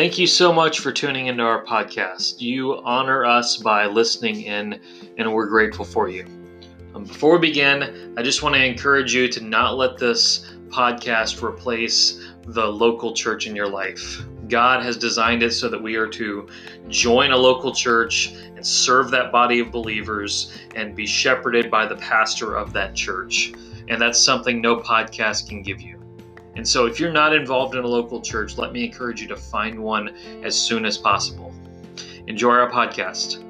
Thank you so much for tuning into our podcast. You honor us by listening in, and we're grateful for you. Um, before we begin, I just want to encourage you to not let this podcast replace the local church in your life. God has designed it so that we are to join a local church and serve that body of believers and be shepherded by the pastor of that church. And that's something no podcast can give you. And so, if you're not involved in a local church, let me encourage you to find one as soon as possible. Enjoy our podcast.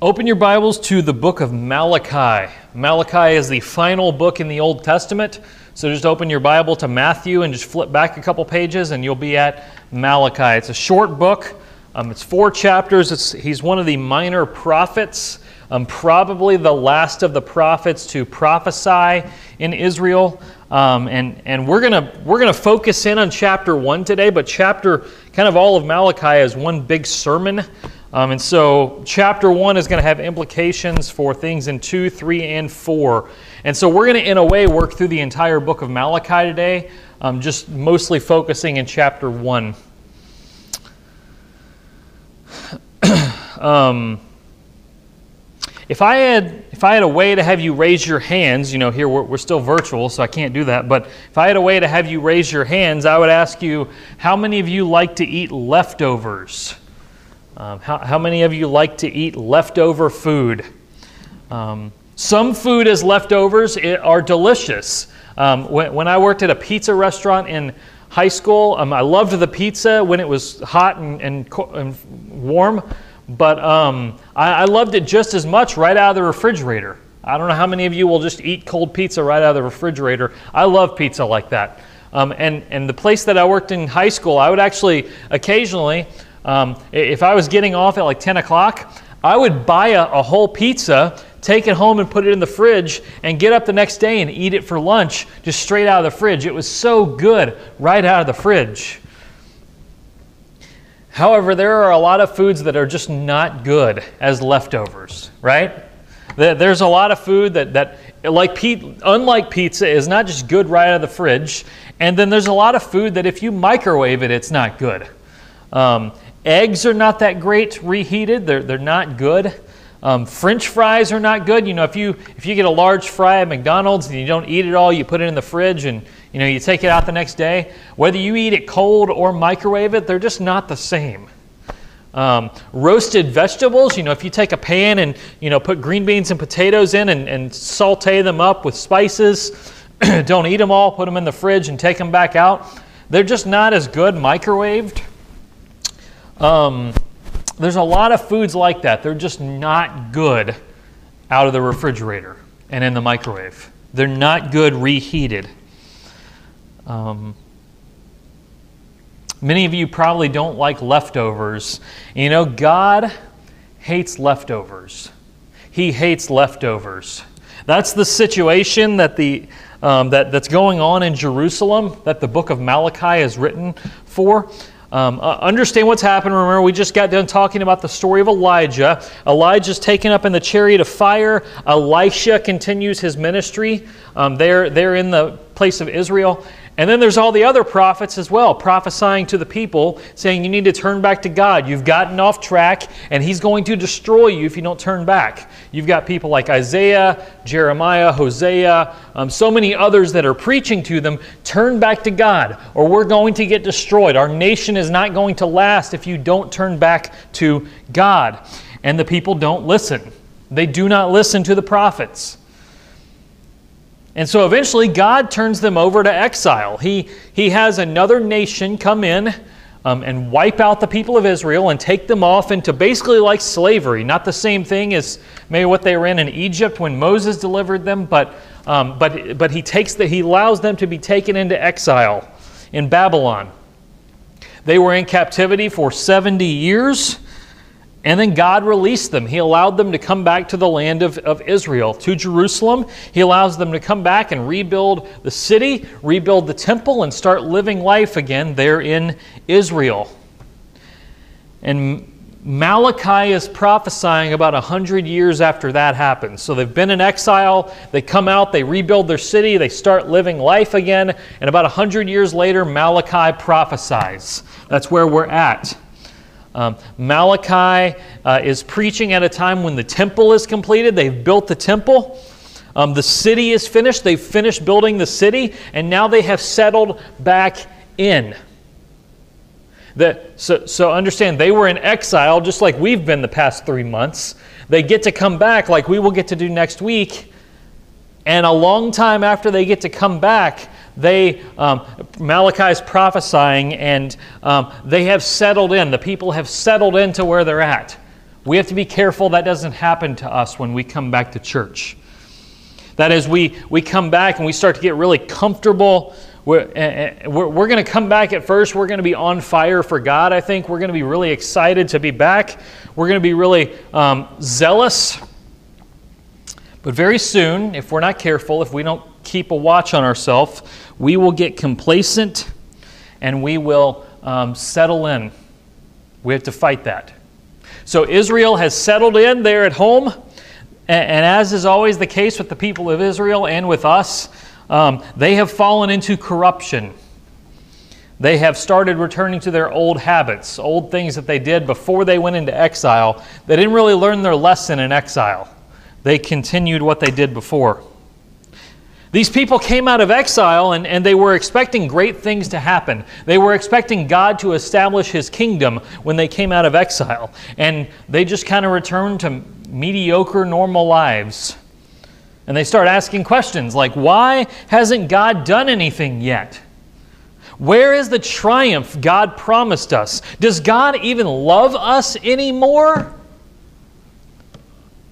Open your Bibles to the book of Malachi. Malachi is the final book in the Old Testament. So just open your Bible to Matthew and just flip back a couple pages, and you'll be at Malachi. It's a short book. Um, it's four chapters. It's, he's one of the minor prophets, um, probably the last of the prophets to prophesy in Israel. Um, and and we're gonna we're gonna focus in on chapter one today, but chapter kind of all of Malachi is one big sermon. Um, and so, chapter one is going to have implications for things in two, three, and four. And so, we're going to, in a way, work through the entire book of Malachi today, um, just mostly focusing in chapter one. um, if I had if I had a way to have you raise your hands, you know, here we're, we're, still virtual, so I can't do that. But if I had a way to have you raise your hands, I would ask you, how many of you like to eat leftovers? Um, how, how, many of you like to eat leftover food? Um, some food as leftovers are delicious. Um, when, when, I worked at a pizza restaurant in high school, um, I loved the pizza when it was hot and, and, and warm, but um, I, I loved it just as much right out of the refrigerator. I don't know how many of you will just eat cold pizza right out of the refrigerator. I love pizza like that. Um, and, and the place that I worked in high school, I would actually occasionally um, if I was getting off at like 10 o'clock, I would buy a, a, whole pizza, take it home and put it in the fridge, and get up the next day and eat it for lunch just straight out of the fridge. It was so good right out of the fridge. However, there are a lot of foods that are just not good as leftovers, right? There's a lot of food that, that like unlike pizza, is not just good right out of the fridge. And then there's a lot of food that if you microwave it, it's not good. Um, Eggs are not that great reheated, they're, they're not good. Um, French fries are not good. You know, if you if you get a large fry at McDonald's and you don't eat it all, you put it in the fridge and you know you take it out the next day. Whether you eat it cold or microwave it, they're just not the same. Um, roasted vegetables, you know, if you take a pan and you know put green beans and potatoes in and, and saute them up with spices, don't eat them all. Put them in the fridge and take them back out. They're just not as good microwaved. Um, there's a lot of foods like that. They're just not good out of the refrigerator and in the microwave. They're not good reheated. Um, many of you probably don't like leftovers. You know, God hates leftovers. He hates leftovers. That's the situation that the um, that, that's going on in Jerusalem that the book of Malachi is written for. Um, uh, understand what's happened. Remember, we just got done talking about the story of Elijah. Elijah's taken up in the chariot of fire. Elisha continues his ministry um, there, there in the place of Israel. And then there's all the other prophets as well, prophesying to the people, saying you need to turn back to God. You've gotten off track, and He's going to destroy you if you don't turn back. You've got people like Isaiah, Jeremiah, Hosea, um, so many others that are preaching to them turn back to God, or we're going to get destroyed. Our nation is not going to last if you don't turn back to God. And the people don't listen, they do not listen to the prophets. And so eventually, God turns them over to exile. He, he has another nation come in um, and wipe out the people of Israel and take them off into basically like slavery. Not the same thing as maybe what they were in in Egypt when Moses delivered them, but, um, but, but he, takes the, he allows them to be taken into exile in Babylon. They were in captivity for 70 years. And then God released them. He allowed them to come back to the land of, of Israel, to Jerusalem. He allows them to come back and rebuild the city, rebuild the temple, and start living life again there in Israel. And Malachi is prophesying about 100 years after that happens. So they've been in exile, they come out, they rebuild their city, they start living life again, and about 100 years later, Malachi prophesies. That's where we're at. Um, Malachi uh, is preaching at a time when the temple is completed. They've built the temple. Um, the city is finished. They've finished building the city, and now they have settled back in. That, so, so understand, they were in exile just like we've been the past three months. They get to come back like we will get to do next week. And a long time after they get to come back, they um, Malachi is prophesying, and um, they have settled in. The people have settled into where they're at. We have to be careful that doesn't happen to us when we come back to church. That is, we, we come back and we start to get really comfortable. We're, uh, we're, we're going to come back at first. We're going to be on fire for God, I think. We're going to be really excited to be back. We're going to be really um, zealous. But very soon, if we're not careful, if we don't keep a watch on ourselves, we will get complacent and we will um, settle in. We have to fight that. So Israel has settled in there at home, and, and as is always the case with the people of Israel and with us, um, they have fallen into corruption. They have started returning to their old habits, old things that they did before they went into exile. They didn't really learn their lesson in exile, they continued what they did before. These people came out of exile and, and they were expecting great things to happen. They were expecting God to establish his kingdom when they came out of exile. And they just kind of returned to mediocre, normal lives. And they start asking questions like, why hasn't God done anything yet? Where is the triumph God promised us? Does God even love us anymore?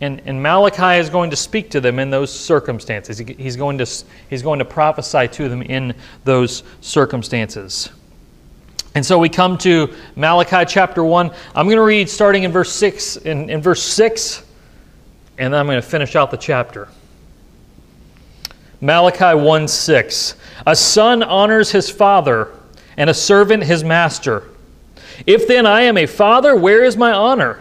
And, and Malachi is going to speak to them in those circumstances. He, he's, going to, he's going to prophesy to them in those circumstances. And so we come to Malachi chapter 1. I'm going to read starting in verse 6, in, in verse 6, and then I'm going to finish out the chapter. Malachi 1 6. A son honors his father, and a servant his master. If then I am a father, where is my honor?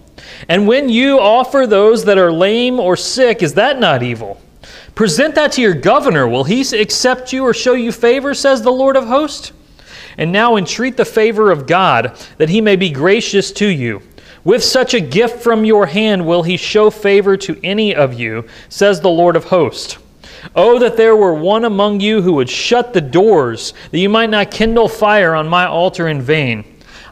And when you offer those that are lame or sick, is that not evil? Present that to your governor. Will he accept you or show you favor, says the Lord of hosts? And now entreat the favor of God, that he may be gracious to you. With such a gift from your hand will he show favor to any of you, says the Lord of hosts. Oh, that there were one among you who would shut the doors, that you might not kindle fire on my altar in vain.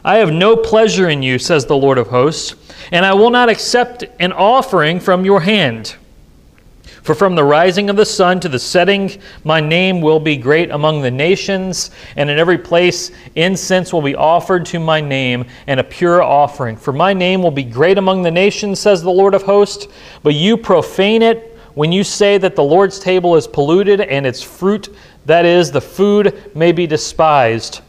I have no pleasure in you, says the Lord of hosts and I will not accept an offering from your hand. For from the rising of the sun to the setting, my name will be great among the nations, and in every place incense will be offered to my name, and a pure offering. For my name will be great among the nations, says the Lord of hosts, but you profane it when you say that the Lord's table is polluted, and its fruit, that is, the food, may be despised.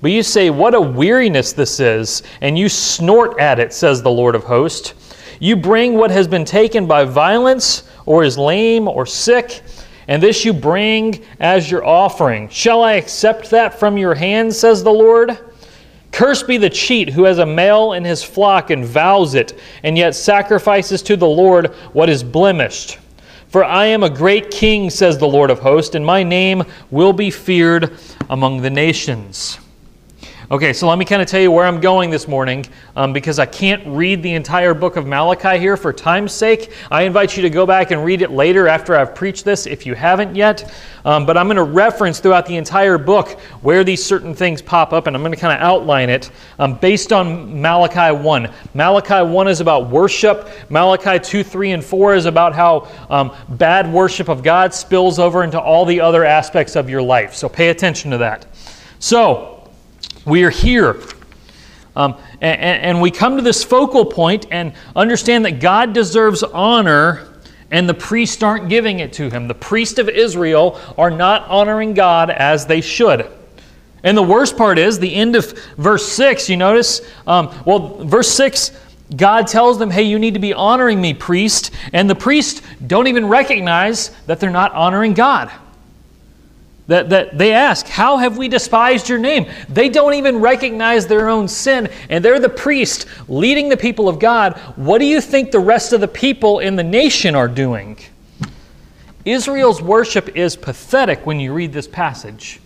But you say, What a weariness this is, and you snort at it, says the Lord of hosts. You bring what has been taken by violence, or is lame or sick, and this you bring as your offering. Shall I accept that from your hand, says the Lord? Cursed be the cheat who has a male in his flock and vows it, and yet sacrifices to the Lord what is blemished. For I am a great king, says the Lord of hosts, and my name will be feared among the nations. Okay, so let me kind of tell you where I'm going this morning um, because I can't read the entire book of Malachi here for time's sake. I invite you to go back and read it later after I've preached this if you haven't yet. Um, but I'm going to reference throughout the entire book where these certain things pop up and I'm going to kind of outline it um, based on Malachi 1. Malachi 1 is about worship, Malachi 2, 3, and 4 is about how um, bad worship of God spills over into all the other aspects of your life. So pay attention to that. So, we are here. Um, and, and we come to this focal point and understand that God deserves honor and the priests aren't giving it to him. The priests of Israel are not honoring God as they should. And the worst part is the end of verse 6, you notice? Um, well, verse 6, God tells them, hey, you need to be honoring me, priest. And the priests don't even recognize that they're not honoring God. That, that they ask, How have we despised your name? They don't even recognize their own sin, and they're the priest leading the people of God. What do you think the rest of the people in the nation are doing? Israel's worship is pathetic when you read this passage.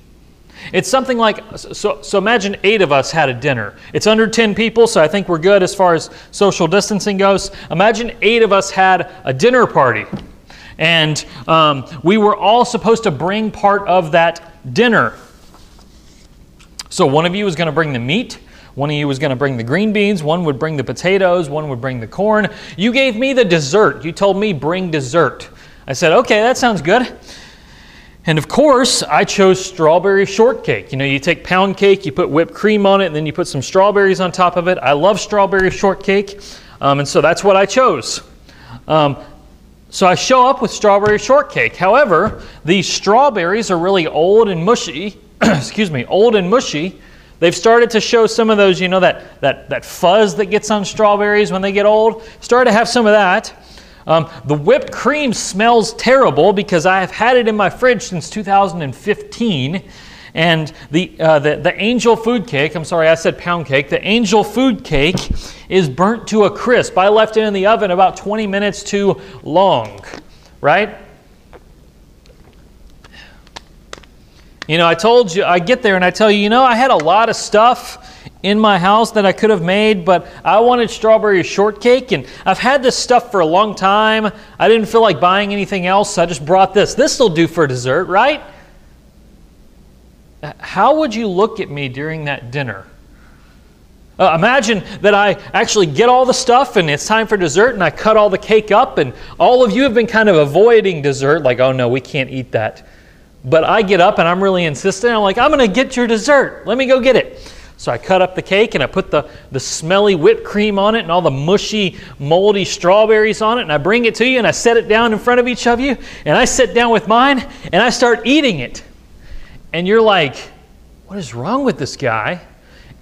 It's something like so, so imagine eight of us had a dinner. It's under 10 people, so I think we're good as far as social distancing goes. Imagine eight of us had a dinner party. And um, we were all supposed to bring part of that dinner. So one of you was going to bring the meat. One of you was going to bring the green beans. One would bring the potatoes. One would bring the corn. You gave me the dessert. You told me bring dessert. I said, okay, that sounds good. And of course, I chose strawberry shortcake. You know, you take pound cake, you put whipped cream on it, and then you put some strawberries on top of it. I love strawberry shortcake, um, and so that's what I chose. Um, so I show up with strawberry shortcake. However, these strawberries are really old and mushy. excuse me, old and mushy. They've started to show some of those, you know, that, that, that fuzz that gets on strawberries when they get old. Started to have some of that. Um, the whipped cream smells terrible because I have had it in my fridge since 2015. And the, uh, the, the angel food cake, I'm sorry, I said pound cake, the angel food cake is burnt to a crisp. I left it in the oven about 20 minutes too long, right? You know, I told you, I get there and I tell you, you know, I had a lot of stuff in my house that I could have made, but I wanted strawberry shortcake and I've had this stuff for a long time. I didn't feel like buying anything else, so I just brought this. This will do for dessert, right? How would you look at me during that dinner? Uh, imagine that I actually get all the stuff and it's time for dessert and I cut all the cake up, and all of you have been kind of avoiding dessert, like, oh no, we can't eat that. But I get up and I'm really insistent. I'm like, I'm going to get your dessert. Let me go get it. So I cut up the cake and I put the, the smelly whipped cream on it and all the mushy, moldy strawberries on it, and I bring it to you and I set it down in front of each of you, and I sit down with mine and I start eating it and you're like, what is wrong with this guy?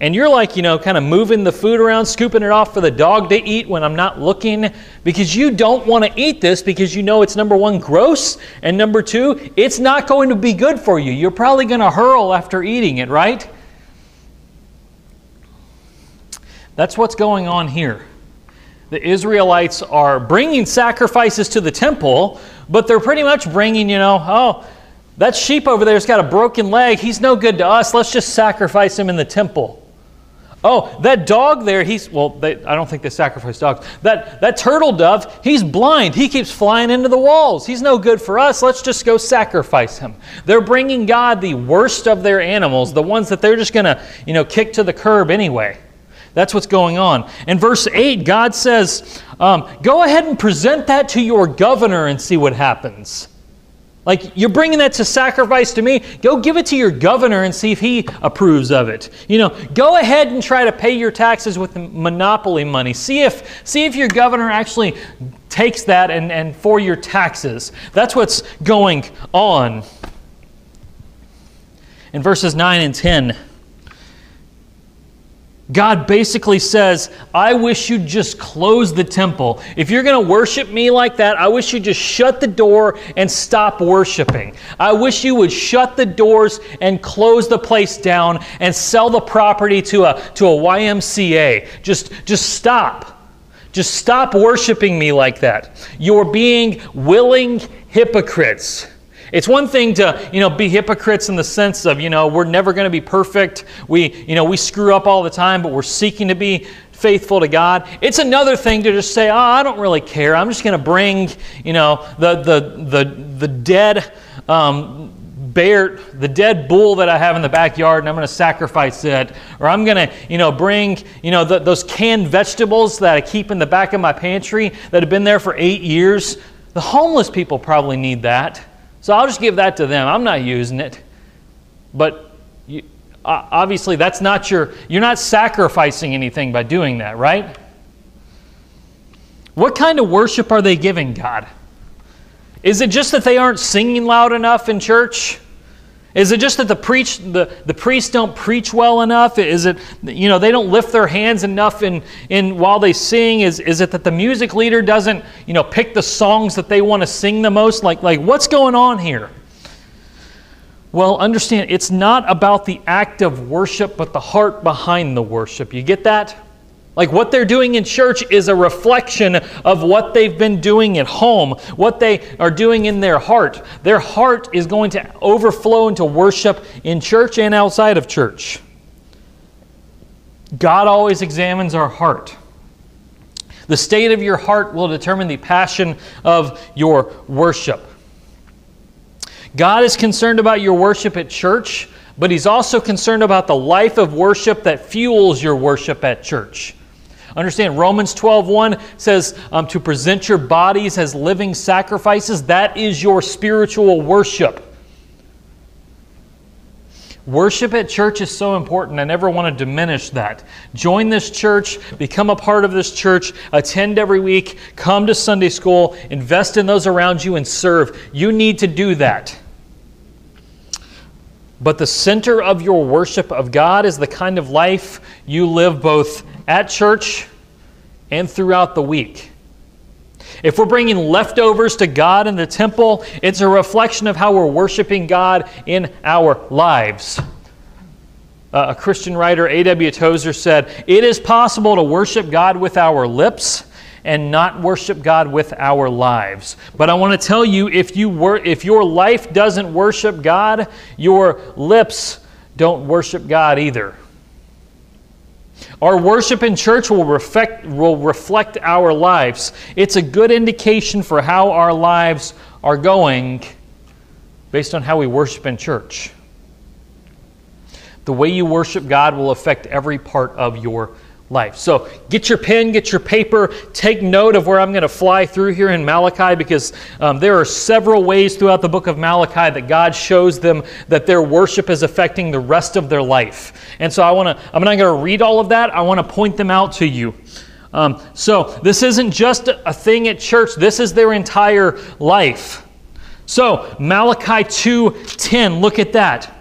And you're like, you know, kind of moving the food around, scooping it off for the dog to eat when I'm not looking because you don't want to eat this because you know it's number one, gross, and number two, it's not going to be good for you. You're probably going to hurl after eating it, right? That's what's going on here. The Israelites are bringing sacrifices to the temple, but they're pretty much bringing, you know, oh, that sheep over there's got a broken leg. He's no good to us. Let's just sacrifice him in the temple. Oh, that dog there, he's, well, they, I don't think they sacrifice dogs. That, that turtle dove, he's blind. He keeps flying into the walls. He's no good for us. Let's just go sacrifice him. They're bringing God the worst of their animals, the ones that they're just going to, you know, kick to the curb anyway. That's what's going on. In verse 8, God says, um, Go ahead and present that to your governor and see what happens. Like, you're bringing that to sacrifice to me. Go give it to your governor and see if he approves of it. You know, go ahead and try to pay your taxes with monopoly money. See if, see if your governor actually takes that and, and for your taxes. That's what's going on. In verses 9 and 10, God basically says, I wish you'd just close the temple. If you're going to worship me like that, I wish you'd just shut the door and stop worshiping. I wish you would shut the doors and close the place down and sell the property to a, to a YMCA. Just, just stop. Just stop worshiping me like that. You're being willing hypocrites. It's one thing to, you know, be hypocrites in the sense of, you know, we're never going to be perfect. We, you know, we screw up all the time, but we're seeking to be faithful to God. It's another thing to just say, "Oh, I don't really care. I'm just going to bring, you know, the the the the dead um, bear, the dead bull that I have in the backyard, and I'm going to sacrifice it. Or I'm going to, you know, bring, you know, the, those canned vegetables that I keep in the back of my pantry that have been there for eight years. The homeless people probably need that. So I'll just give that to them. I'm not using it. But you, obviously that's not your, you're not sacrificing anything by doing that, right? What kind of worship are they giving God? Is it just that they aren't singing loud enough in church? Is it just that the preach the, the priests don't preach well enough? Is it you know they don't lift their hands enough in, in while they sing? Is, is it that the music leader doesn't you know pick the songs that they want to sing the most? Like like what's going on here? Well, understand it's not about the act of worship, but the heart behind the worship. You get that? Like what they're doing in church is a reflection of what they've been doing at home, what they are doing in their heart. Their heart is going to overflow into worship in church and outside of church. God always examines our heart. The state of your heart will determine the passion of your worship. God is concerned about your worship at church, but He's also concerned about the life of worship that fuels your worship at church. Understand, Romans 12:1 says um, to present your bodies as living sacrifices. That is your spiritual worship. Worship at church is so important. I never want to diminish that. Join this church, become a part of this church, attend every week, come to Sunday school, invest in those around you, and serve. You need to do that. But the center of your worship of God is the kind of life you live both at church and throughout the week. If we're bringing leftovers to God in the temple, it's a reflection of how we're worshiping God in our lives. Uh, a Christian writer, A.W. Tozer, said, It is possible to worship God with our lips and not worship God with our lives. But I want to tell you if, you wor- if your life doesn't worship God, your lips don't worship God either. Our worship in church will reflect, will reflect our lives. It's a good indication for how our lives are going based on how we worship in church. The way you worship God will affect every part of your life. So get your pen, get your paper, take note of where I'm going to fly through here in Malachi because um, there are several ways throughout the book of Malachi that God shows them that their worship is affecting the rest of their life. And so I want to, I'm not going to read all of that. I want to point them out to you. Um, so this isn't just a thing at church. This is their entire life. So Malachi 2:10, look at that.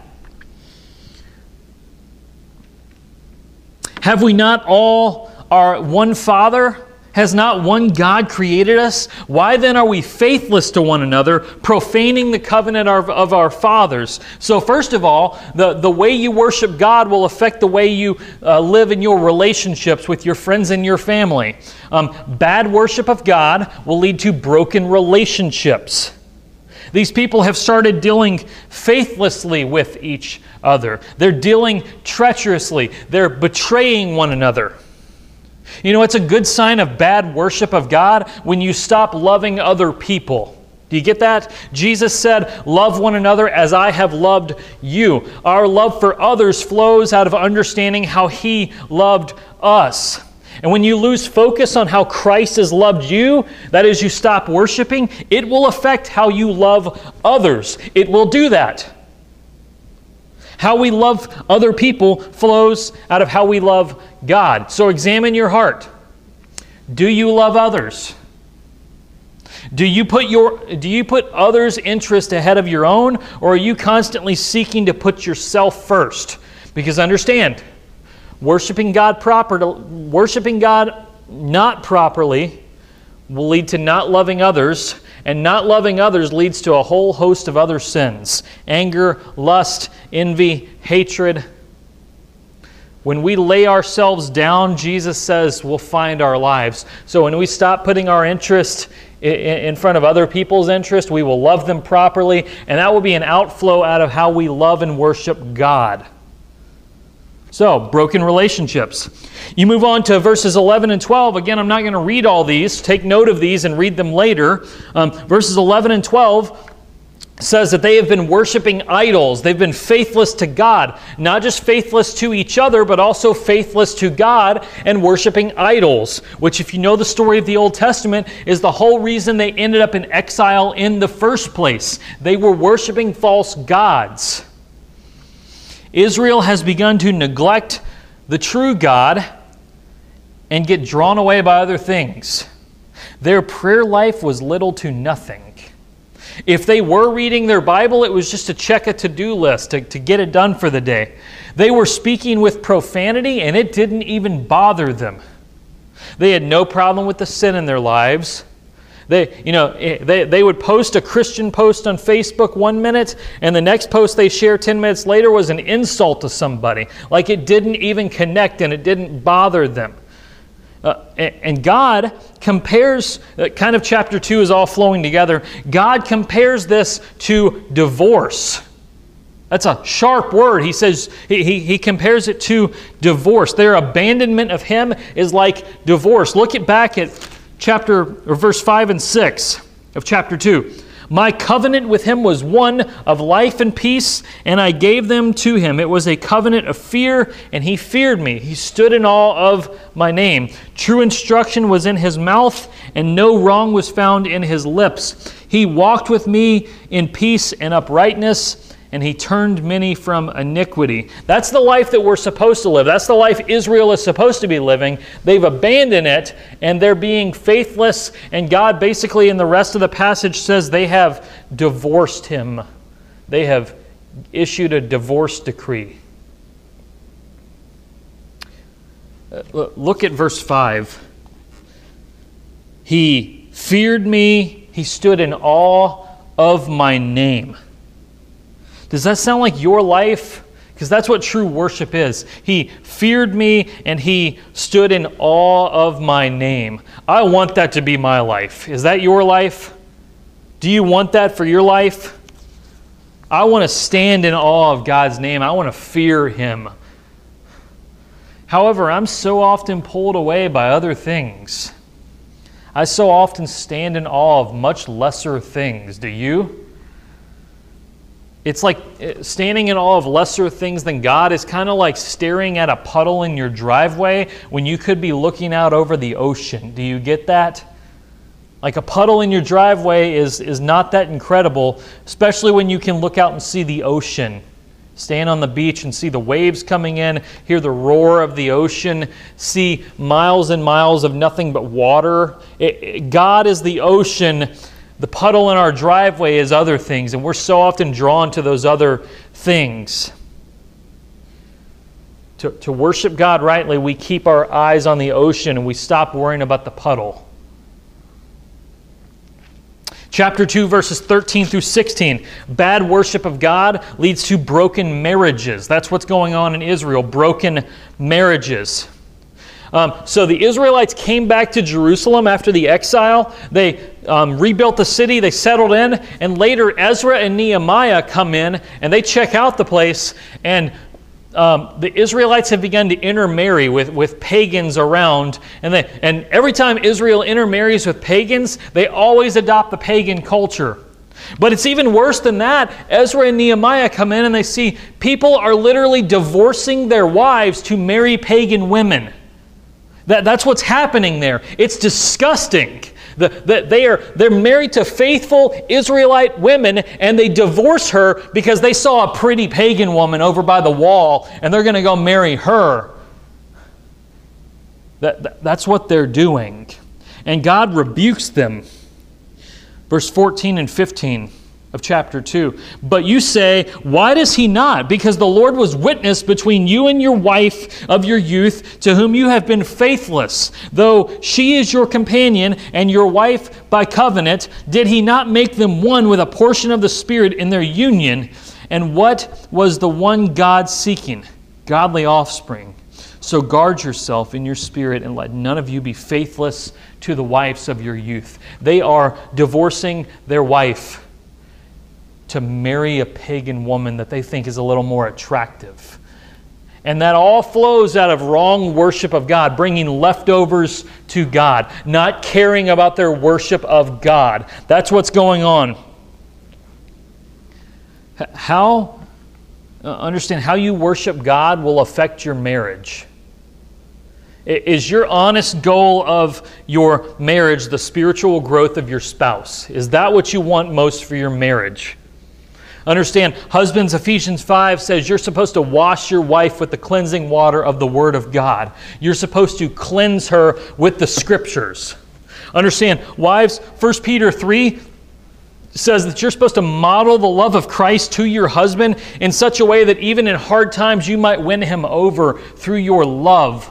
Have we not all our one Father? Has not one God created us? Why then are we faithless to one another, profaning the covenant of, of, our fathers? So, first of all, the, the way you worship God will affect the way you uh, live in your relationships with your friends and your family. Um, bad worship of God will lead to broken relationships. These people have started dealing faithlessly with each other. They're dealing treacherously. They're betraying one another. You know, it's a good sign of bad worship of God when you stop loving other people. Do you get that? Jesus said, Love one another as I have loved you. Our love for others flows out of understanding how He loved us. And when you lose focus on how Christ has loved you, that is, you stop worshiping, it will affect how you love others. It will do that. How we love other people flows out of how we love God. So examine your heart. Do you love others? Do you put your do you put others' interest ahead of your own or are you constantly seeking to put yourself first? Because understand, Worshiping God proper, worshiping God not properly will lead to not loving others, and not loving others leads to a whole host of other sins anger, lust, envy, hatred. When we lay ourselves down, Jesus says we'll find our lives. So when we stop putting our interest in front of other people's interest, we will love them properly, and that will be an outflow out of how we love and worship God. So, broken relationships. You move on to verses 11 and 12. Again, I'm not going to read all these. Take note of these and read them later. Um, verses 11 and 12 says that they have been worshiping idols. They've been faithless to God. Not just faithless to each other, but also faithless to God and worshiping idols, which, if you know the story of the Old Testament, is the whole reason they ended up in exile in the first place. They were worshiping false gods. Israel has begun to neglect the true God and get drawn away by other things. Their prayer life was little to nothing. If they were reading their Bible, it was just to check a to do list, to, to get it done for the day. They were speaking with profanity, and it didn't even bother them. They had no problem with the sin in their lives. They, you know, eh, they, they would post a Christian post on Facebook one minute, and the next post they share 10 minutes later was an insult to somebody. Like it didn't even connect and it didn't bother them. Uh, and God compares, uh, kind of chapter 2 is all flowing together. God compares this to divorce. That's a sharp word. He says, he, he, he, compares it to divorce. Their abandonment of Him is like divorce. Look at back at chapter or verse 5 and 6 of chapter 2. My covenant with him was one of life and peace, and I gave them to him. It was a covenant of fear, and he feared me. He stood in awe of my name. True instruction was in his mouth, and no wrong was found in his lips. He walked with me in peace and uprightness and he turned many from iniquity. That's the life that we're supposed to live. That's the life Israel is supposed to be living. They've abandoned it and they're being faithless. And God, basically, in the rest of the passage, says they have divorced him. They have issued a divorce decree. Uh, look at verse 5. He feared me, he stood in awe of my name. Does that sound like your life? Because that's what true worship is. He feared me and he stood in awe of my name. I want that to be my life. Is that your life? Do you want that for your life? I want to stand in awe of God's name. I want to fear him. However, I'm so often pulled away by other things. I so often stand in awe of much lesser things. Do you? It's like uh, standing in awe of lesser things than God is kind of like staring at a puddle in your driveway when you could be looking out over the ocean. Do you get that? Like a puddle in your driveway is, is not that incredible, especially when you can look out and see the ocean. Stand on the beach and see the waves coming in, hear the roar of the ocean, see miles and miles of nothing but water. It, it, God is the ocean the puddle in our driveway is other things, and we're so often drawn to those other things. To, to worship God rightly, we keep our eyes on the ocean and we stop worrying about the puddle. Chapter 2, verses 13 through 16. Bad worship of God leads to broken marriages. That's what's going on in Israel broken marriages. Um, so the Israelites came back to Jerusalem after the exile. They um, rebuilt the city, they settled in, and later Ezra and Nehemiah come in and they check out the place. And um, the Israelites have begun to intermarry with, with pagans around. And, they, and every time Israel intermarries with pagans, they always adopt the pagan culture. But it's even worse than that. Ezra and Nehemiah come in and they see people are literally divorcing their wives to marry pagan women. That, that's what's happening there. It's disgusting. The, the, they are, they're married to faithful Israelite women and they divorce her because they saw a pretty pagan woman over by the wall and they're going to go marry her. That, that, that's what they're doing. And God rebukes them. Verse 14 and 15 of chapter 2. But you say, Why does he not? Because the Lord was witness between you and your wife of your youth, to whom you have been faithless. Though she is your companion and your wife by covenant, did he not make them one with a portion of the Spirit in their union? And what was the one God seeking? Godly offspring. So guard yourself in your spirit and let none of you be faithless to the wives of your youth. They are divorcing their wife to marry a pagan woman that they think is a little more attractive. And that all flows out of wrong worship of God, bringing leftovers to God, not caring about their worship of God. That's what's going on. How, uh, understand, how you worship God will affect your marriage. Is your honest goal of your marriage the spiritual growth of your spouse? Is that what you want most for your marriage? Understand, husbands, Ephesians 5 says you're supposed to wash your wife with the cleansing water of the Word of God. You're supposed to cleanse her with the Scriptures. Understand, wives, 1 Peter 3 says that you're supposed to model the love of Christ to your husband in such a way that even in hard times you might win him over through your love.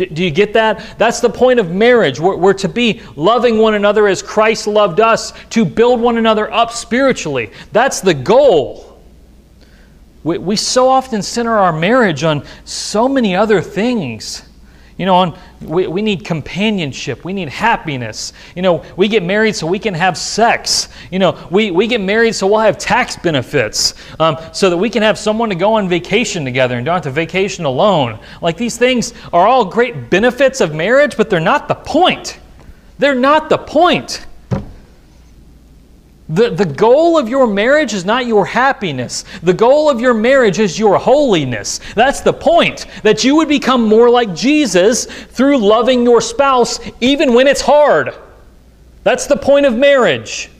Do, do you get that? That's the point of marriage. We're, we're, to be loving one another as Christ loved us, to build one another up spiritually. That's the goal. We, we so often center our marriage on so many other things. You know, we, we need companionship. We need happiness. You know, we get married so we can have sex. You know, we, we get married so we'll have tax benefits, um, so that we can have someone to go on vacation together and don't have to vacation alone. Like these things are all great benefits of marriage, but they're not the point. They're not the point. The, the goal of your marriage is not your happiness. The goal of your marriage is your holiness. That's the point. That you would become more like Jesus through loving your spouse even when it's hard. That's the point of marriage.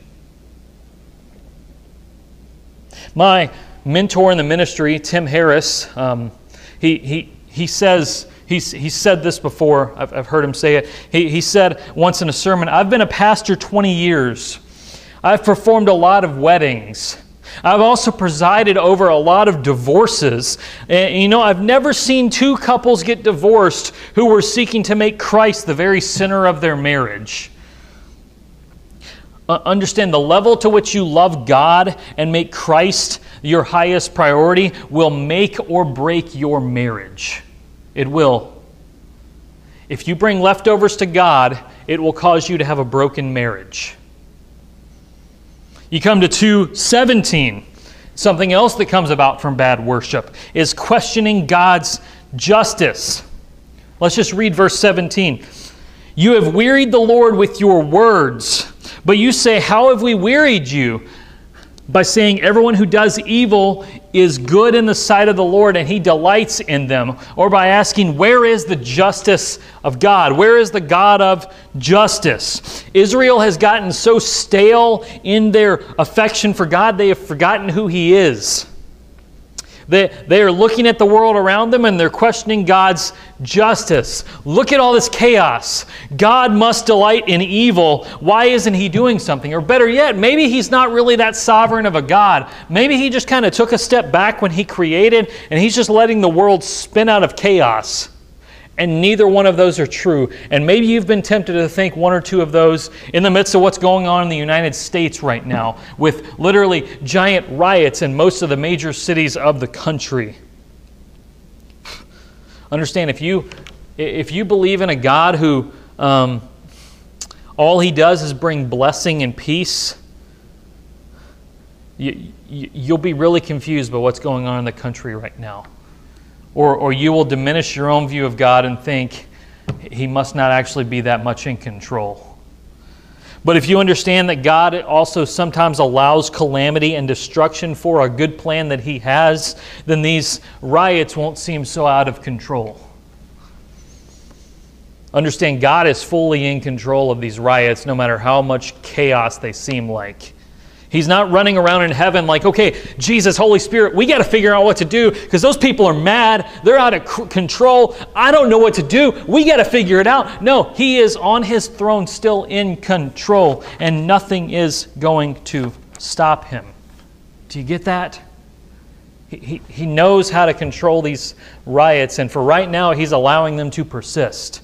My mentor in the ministry, Tim Harris, um, he, he, he says, He's, he said this before, I've, I've heard him say it. He, he said once in a sermon, I've been a pastor 20 years. I've performed a lot of weddings. I've also presided over a lot of divorces. And, you know, I've never seen two couples get divorced who were seeking to make Christ the very center of their marriage. Uh, understand the level to which you love God and make Christ your highest priority will make or break your marriage. It will. If you bring leftovers to God, it will cause you to have a broken marriage. You come to 217. Something else that comes about from bad worship is questioning God's justice. Let's just read verse 17. You have wearied the Lord with your words, but you say, How have we wearied you? By saying everyone who does evil is good in the sight of the Lord and he delights in them, or by asking, Where is the justice of God? Where is the God of justice? Israel has gotten so stale in their affection for God, they have forgotten who he is. They, they are looking at the world around them and they're questioning God's justice. Look at all this chaos. God must delight in evil. Why isn't He doing something? Or better yet, maybe He's not really that sovereign of a God. Maybe He just kind of took a step back when He created and He's just letting the world spin out of chaos and neither one of those are true. And maybe you've been tempted to think one or two of those in the midst of what's going on in the United States right now, with literally giant riots in most of the major cities of the country. Understand, if you, if you believe in a God who um, all he does is bring blessing and peace, you, you, you'll be really confused by what's going on in the country right now or, or you will diminish your own view of God and think he must not actually be that much in control. But if you understand that God also sometimes allows calamity and destruction for a good plan that He has, then these riots won't seem so out of control. Understand God is fully in control of these riots, no matter how much chaos they seem like. He's not running around in heaven like, okay, Jesus, Holy Spirit, we got to figure out what to do because those people are mad. They're out of control. I don't know what to do. We got to figure it out. No, He is on His throne, still in control, and nothing is going to stop Him. Do you get that? He, he, he knows how to control these riots, and for right now, He's allowing them to persist.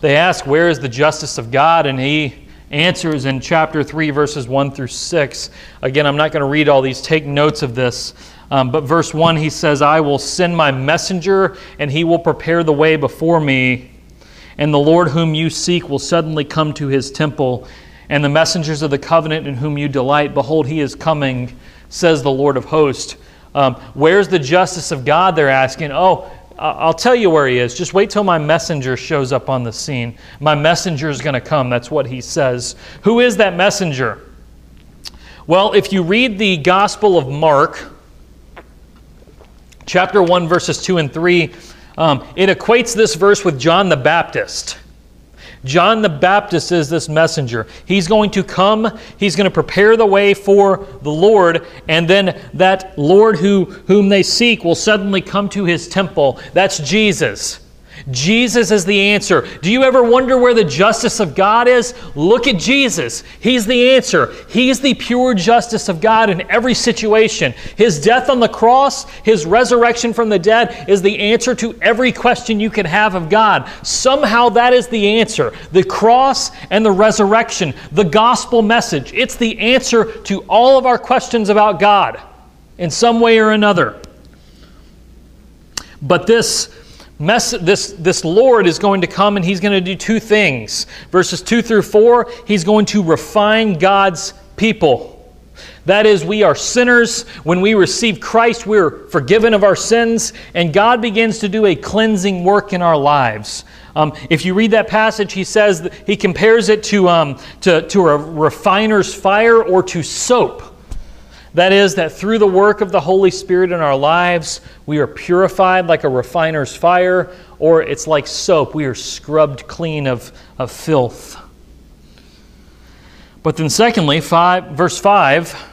They ask, Where is the justice of God? And he answers in chapter 3, verses 1 through 6. Again, I'm not going to read all these, take notes of this. Um, but verse 1, he says, I will send my messenger, and he will prepare the way before me. And the Lord whom you seek will suddenly come to his temple. And the messengers of the covenant in whom you delight, behold, he is coming, says the Lord of hosts. Um, where's the justice of God? They're asking. Oh, I'll tell you where he is. Just wait till my messenger shows up on the scene. My messenger is going to come. That's what he says. Who is that messenger? Well, if you read the Gospel of Mark, chapter 1, verses 2 and 3, um, it equates this verse with John the Baptist. John the Baptist is this messenger. He's going to come, he's going to prepare the way for the Lord, and then that Lord who, whom they seek will suddenly come to his temple. That's Jesus. Jesus is the answer. Do you ever wonder where the justice of God is? Look at Jesus. He's the answer. He's the pure justice of God in every situation. His death on the cross, his resurrection from the dead is the answer to every question you can have of God. Somehow that is the answer. The cross and the resurrection, the gospel message. It's the answer to all of our questions about God in some way or another. But this Mess, this, this Lord is going to come and he's going to do two things. Verses 2 through 4, he's going to refine God's people. That is, we are sinners. When we receive Christ, we're forgiven of our sins, and God begins to do a cleansing work in our lives. Um, if you read that passage, he says he compares it to, um, to, to a refiner's fire or to soap. That is, that through the work of the Holy Spirit in our lives, we are purified like a refiner's fire, or it's like soap, we are scrubbed clean of, of filth. But then, secondly, five, verse 5,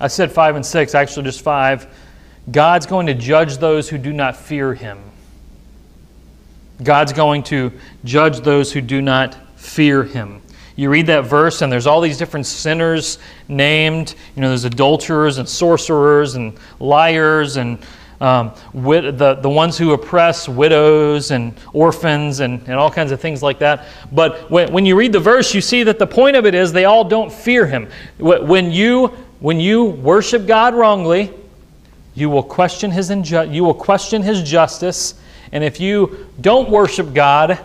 I said 5 and 6, actually just 5. God's going to judge those who do not fear him. God's going to judge those who do not fear him. You read that verse, and there's all these different sinners named. You know, there's adulterers and sorcerers and liars and um, wit- the, the ones who oppress widows and orphans and, and all kinds of things like that. But when, when you read the verse, you see that the point of it is they all don't fear him. When you, when you worship God wrongly, you will question his inju- you will question his justice, and if you don't worship God,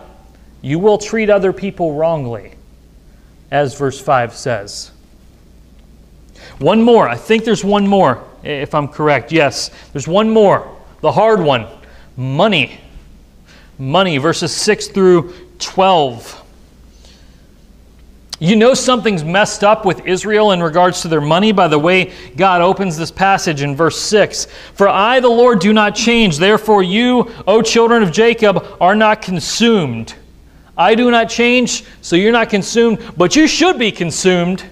you will treat other people wrongly as verse 5 says. One more. I think there's one more, if I'm correct. Yes, there's one more. The hard one money. Money, verses 6 through 12. You know something's messed up with Israel in regards to their money by the way God opens this passage in verse 6. For I, the Lord, do not change. Therefore, you, O children of Jacob, are not consumed. I do not change, so you're not consumed, but you should be consumed.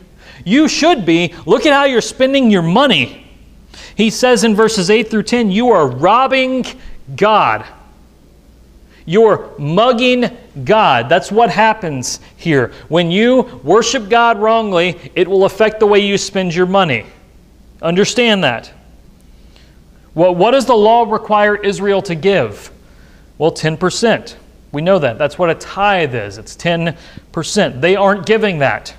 You should be. Look at how you're spending your money. He says in verses 8 through 10, you are robbing God. You're mugging God. That's what happens here. When you worship God wrongly, it will affect the way you spend your money. Understand that. Well, what does the law require Israel to give? Well, 10%. We know that. That's what a tithe is. It's 10%. They aren't giving that.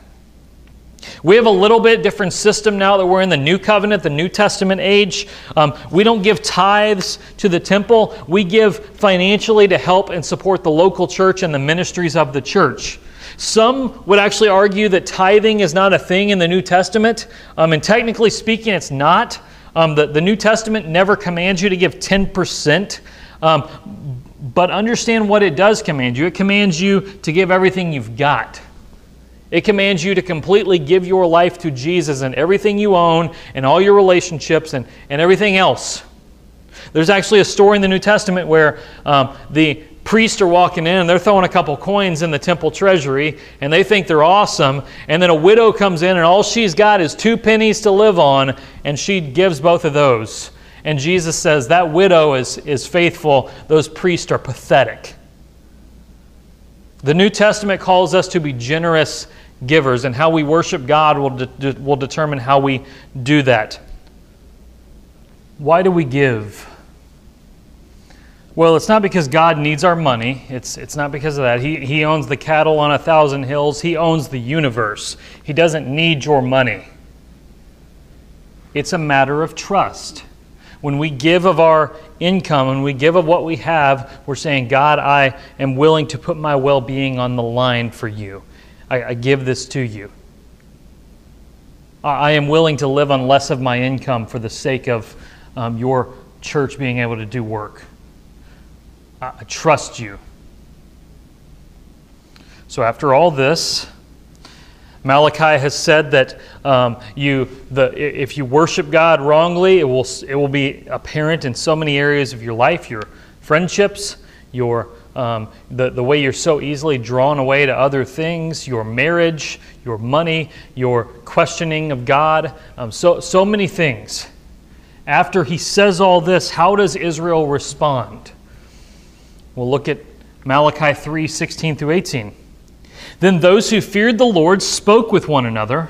We have a little bit different system now that we're in the New Covenant, the New Testament age. Um, we don't give tithes to the temple, we give financially to help and support the local church and the ministries of the church. Some would actually argue that tithing is not a thing in the New Testament, um, and technically speaking, it's not. Um, the, the New Testament never commands you to give 10%. Um, but understand what it does command you. It commands you to give everything you've got. It commands you to completely give your life to Jesus and everything you own and all your relationships and, and everything else. There's actually a story in the New Testament where um, the priests are walking in and they're throwing a couple coins in the temple treasury and they think they're awesome. And then a widow comes in and all she's got is two pennies to live on and she gives both of those. And Jesus says, That widow is, is faithful, those priests are pathetic. The New Testament calls us to be generous givers, and how we worship God will, de- will determine how we do that. Why do we give? Well, it's not because God needs our money. It's, it's not because of that. He, he owns the cattle on a thousand hills, He owns the universe. He doesn't need your money. It's a matter of trust. When we give of our income, when we give of what we have, we're saying, God, I am willing to put my well being on the line for you. I, I, give this to you. I am willing to live on less of my income for the sake of um, your church being able to do work. I, I trust you. So, after all this, Malachi has said that um, you, the, if you worship God wrongly, it will, it will be apparent in so many areas of your life your friendships, your um, the, the way you're so easily drawn away to other things, your marriage, your money, your questioning of God, um, so, so many things. After he says all this, how does Israel respond? We'll look at Malachi 3 16 through 18. Then those who feared the Lord spoke with one another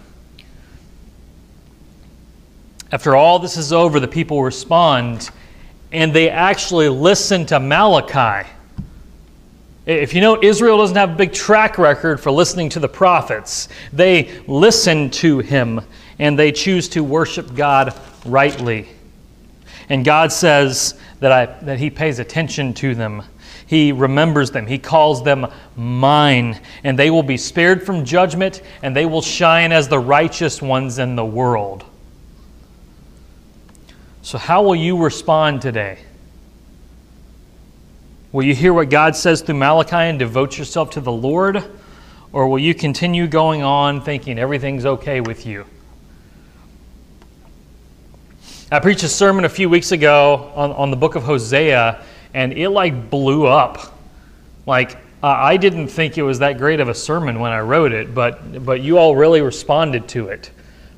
After all this is over, the people respond and they actually listen to Malachi. If you know, Israel doesn't have a big track record for listening to the prophets. They listen to him and they choose to worship God rightly. And God says that, I, that He pays attention to them. He remembers them. He calls them mine. And they will be spared from judgment and they will shine as the righteous ones in the world. So, how will you respond today? Will you hear what God says through Malachi and devote yourself to the Lord? Or will you continue going on thinking everything's okay with you? I preached a sermon a few weeks ago on, on the book of Hosea, and it like blew up. Like, uh, I didn't think it was that great of a sermon when I wrote it, but, but you all really responded to it.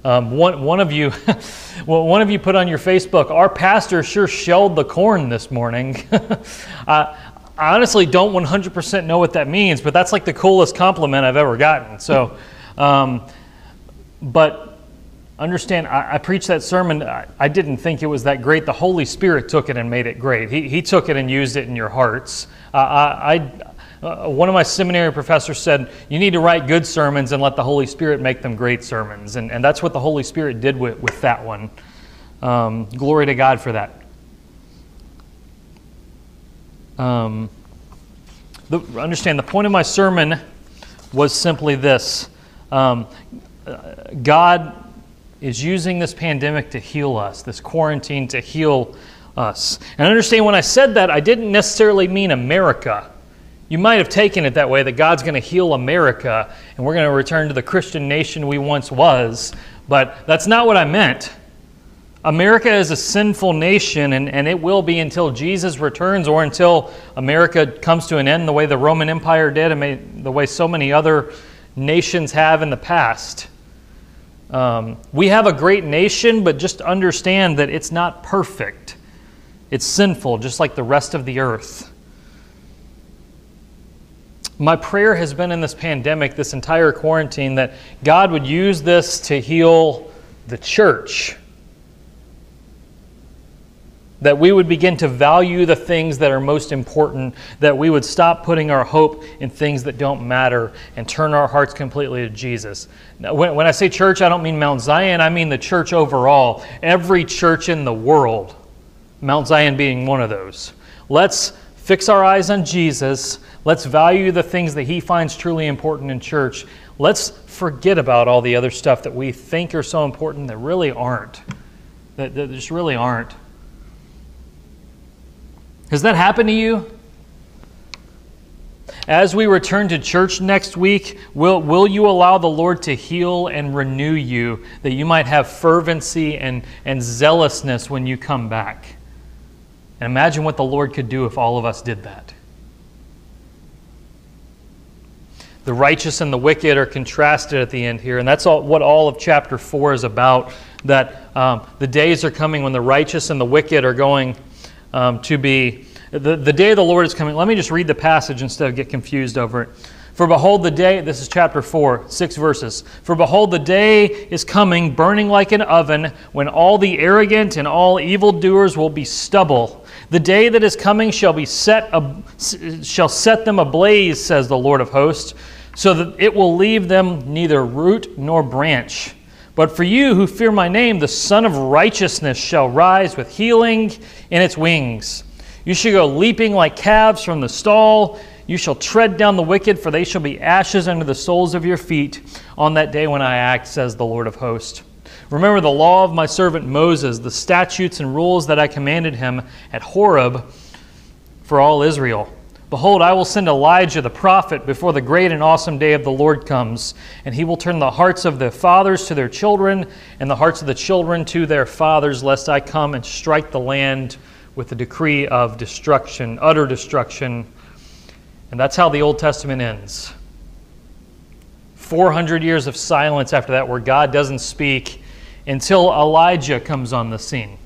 Um, one, one of you, well, one of you put on your Facebook, our pastor sure shelled the corn this morning. I, I honestly don't 100% know what that means, but that's like the coolest compliment I've ever gotten. So, um, but understand, I, I, preached that sermon. I, I, didn't think it was that great. The Holy Spirit took it and made it great. He, he took it and used it in your hearts. Uh, I, I uh, one of my seminary professors said, You need to write good sermons and let the Holy Spirit make them great sermons. And, and that's what the Holy Spirit did with, with that one. Um, glory to God for that. Um, the, understand, the point of my sermon was simply this um, God is using this pandemic to heal us, this quarantine to heal us. And understand, when I said that, I didn't necessarily mean America. You might have taken it that way that God's going to heal America and we're going to return to the Christian nation we once was, but that's not what I meant. America is a sinful nation, and, and it will be until Jesus returns or until America comes to an end the way the Roman Empire did and the way so many other nations have in the past. Um, we have a great nation, but just understand that it's not perfect. It's sinful, just like the rest of the earth. My prayer has been in this pandemic, this entire quarantine, that God would use this to heal the church. That we would begin to value the things that are most important, that we would stop putting our hope in things that don't matter and turn our hearts completely to Jesus. Now, when, when I say church, I don't mean Mount Zion, I mean the church overall. Every church in the world, Mount Zion being one of those. Let's fix our eyes on Jesus Let's value the things that He finds truly important in church. Let's forget about all the other stuff that we think are so important that really aren't, that, that just really aren't. Has that happened to you? As we return to church next week, will, will you allow the Lord to heal and renew you that you might have fervency and, and zealousness when you come back? And imagine what the Lord could do if all of us did that. the righteous and the wicked are contrasted at the end here. And that's all, what all of chapter 4 is about. That um, the days are coming when the righteous and the wicked are going um, to be. The, the day of the Lord is coming. Let me just read the passage instead of get confused over it. For behold, the day, this is chapter 4, six verses. For behold, the day is coming, burning like an oven, when all the arrogant and all evildoers will be stubble. The day that is coming shall be set, shall set them ablaze, says the Lord of hosts so that it will leave them neither root nor branch. But for you who fear my name, the Sun of Righteousness shall rise with healing in its wings. You shall go leaping like calves from the stall. you shall tread down the wicked, for they shall be ashes under the soles of your feet on that day when I act, says the Lord of hosts. Remember the law of my servant Moses, the statutes and rules that I commanded him at Horeb for all Israel. Behold, I will send Elijah the prophet before the great and awesome day of the Lord comes, and he will turn the hearts of the fathers to their children, and the hearts of the children to their fathers, lest I come and strike the land with a decree of destruction, utter destruction. And that's how the Old Testament ends. 400 years of silence after that, where God doesn't speak until Elijah comes on the scene.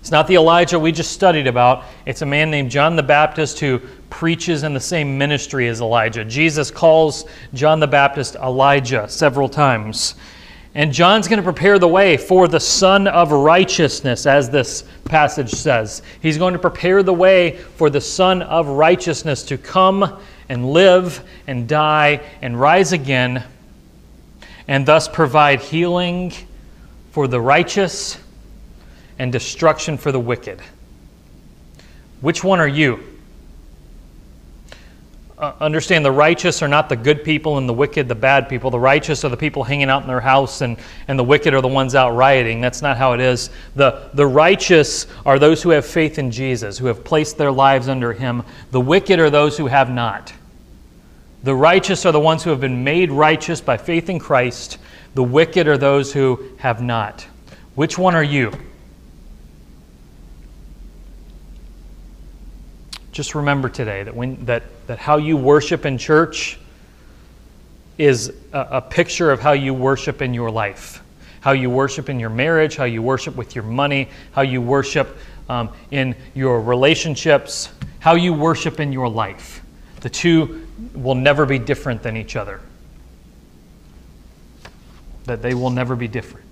It's not the Elijah we just studied about. It's a man named John the Baptist who preaches in the same ministry as Elijah. Jesus calls John the Baptist Elijah several times. And John's going to prepare the way for the Son of Righteousness, as this passage says. He's going to prepare the way for the Son of Righteousness to come and live and die and rise again, and thus provide healing for the righteous and destruction for the wicked. Which one are you? Uh, understand the righteous are not the good people and the wicked the bad people. The righteous are the people hanging out in their house, and, and the wicked are the ones out rioting. That's not how it is. The, the righteous are those who have faith in Jesus, who have placed their lives under Him. The wicked are those who have not. The righteous are the ones who have been made righteous by faith in Christ. The wicked are those who have not. Which one are you? just remember today that, when, that, that how you worship in church is a, a picture of how you worship in your life, how you worship in your marriage, how you worship with your money, how you worship um, in your relationships, how you worship in your life. The two will never be different than each other. That they will never be different.